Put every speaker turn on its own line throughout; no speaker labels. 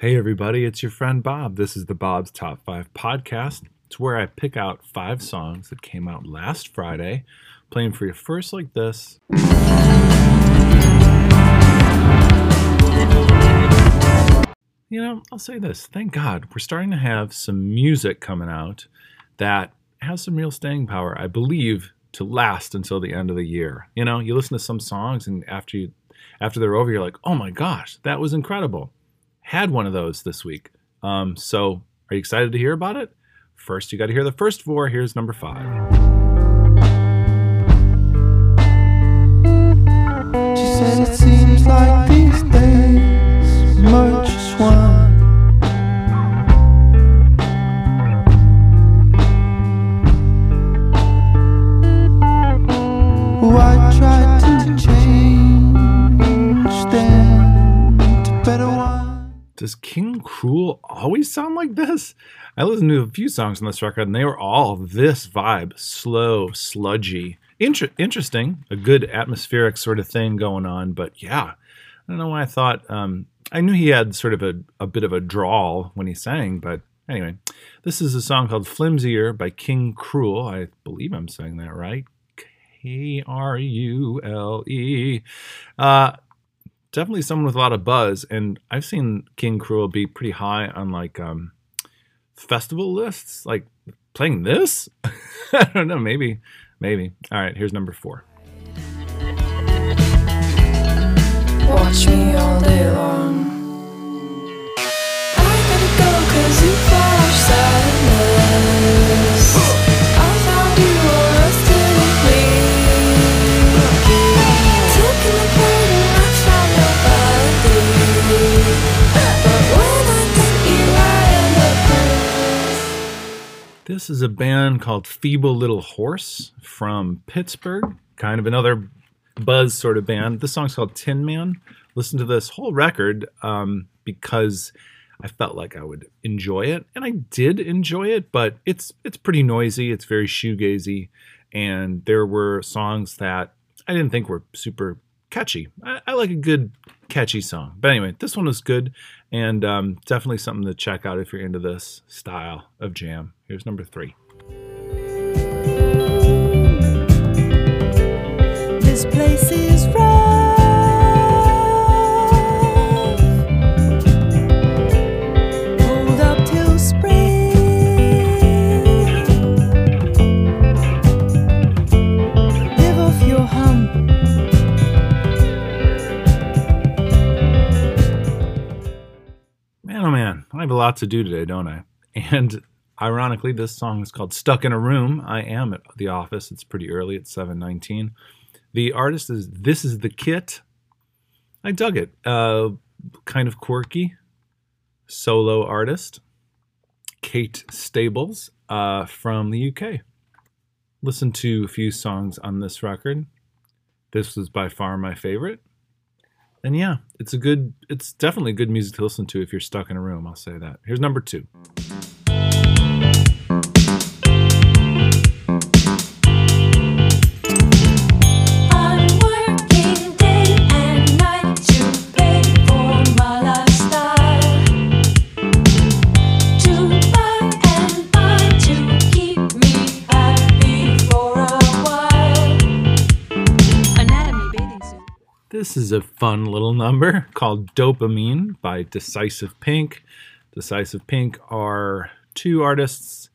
Hey, everybody, it's your friend Bob. This is the Bob's Top 5 podcast. It's where I pick out five songs that came out last Friday, playing for you first like this. You know, I'll say this thank God we're starting to have some music coming out that has some real staying power, I believe, to last until the end of the year. You know, you listen to some songs and after you after they're over, you're like, oh my gosh, that was incredible. Had one of those this week. Um, so are you excited to hear about it? First, you got to hear the first four. Here's number five.
It seems like
Does King Krule always sound like this? I listened to a few songs on this record and they were all this vibe slow, sludgy. Inter- interesting, a good atmospheric sort of thing going on, but yeah, I don't know why I thought. Um, I knew he had sort of a, a bit of a drawl when he sang, but anyway, this is a song called Flimsier by King Krule. I believe I'm saying that right. K R U L E. Uh, definitely someone with a lot of buzz, and I've seen King Krule be pretty high on like um, festival lists. Like playing this, I don't know. Maybe, maybe. All right, here's number four.
Watch me all day long.
This is a band called Feeble Little Horse from Pittsburgh, kind of another buzz sort of band. This song's called Tin Man. Listen to this whole record um, because I felt like I would enjoy it, and I did enjoy it. But it's it's pretty noisy. It's very shoegazy, and there were songs that I didn't think were super catchy. I, I like a good catchy song, but anyway, this one was good, and um, definitely something to check out if you're into this style of jam. Here's number three.
This place
lot to do today, don't I? And ironically, this song is called "Stuck in a Room." I am at the office. It's pretty early. It's seven nineteen. The artist is This Is the Kit. I dug it. Uh, kind of quirky, solo artist, Kate Stables uh, from the UK. Listened to a few songs on this record. This was by far my favorite. And yeah, it's a good, it's definitely good music to listen to if you're stuck in a room. I'll say that. Here's number two. This is a fun little number called Dopamine by Decisive Pink. Decisive Pink are two artists,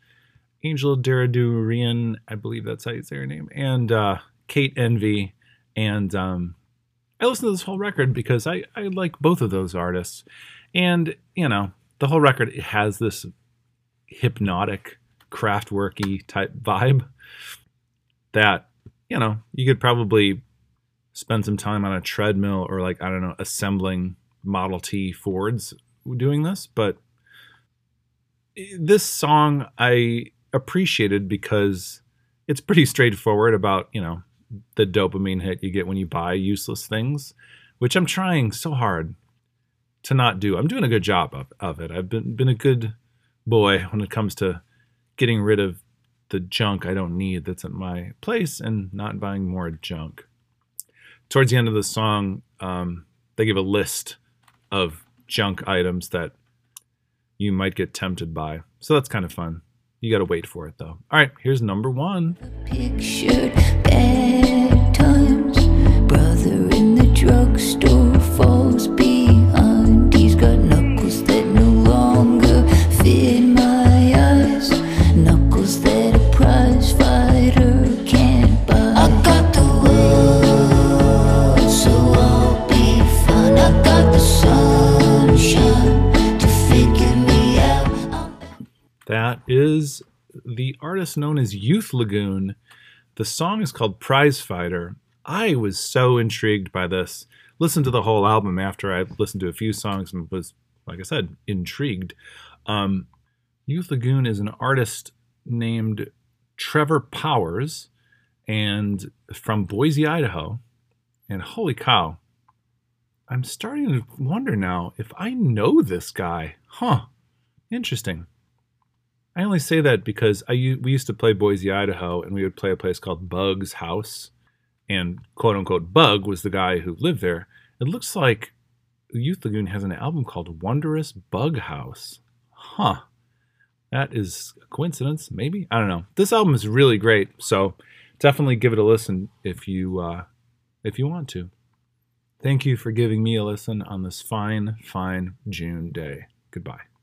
Angel Deradoorian, I believe that's how you say her name, and uh, Kate NV. And um, I listened to this whole record because I, I like both of those artists. And, you know, the whole record has this hypnotic, Kraftwerky type vibe that, you know, you could probably spend some time on a treadmill or like I don't know assembling Model T Fords doing this, but this song I appreciated because it's pretty straightforward about, you know, the dopamine hit you get when you buy useless things, which I'm trying so hard to not do. I'm doing a good job of, of it. I've been been a good boy when it comes to getting rid of the junk I don't need that's at my place and not buying more junk towards the end of the song, um, they give a list of junk items that you might get tempted by. So that's kind of fun. You got to wait for it though. All right, here's number one.
That
is the artist known as Youth Lagoon. The song is called Prize Fighter. I was so intrigued by this. Listened to the whole album after I listened to a few songs and was, like I said, intrigued. Um, Youth Lagoon is an artist named Trevor Powers and from Boise, Idaho. And holy cow, I'm starting to wonder now if I know this guy. Huh. Interesting. I only say that because I we used to play Boise, Idaho, and we would play a place called Bug's House, and quote unquote Bug was the guy who lived there. It looks like Youth Lagoon has an album called Wondrous Bug House. Huh. That is a coincidence, maybe. I don't know. This album is really great, so definitely give it a listen if you uh, if you want to. Thank you for giving me a listen on this fine, fine June day. Goodbye.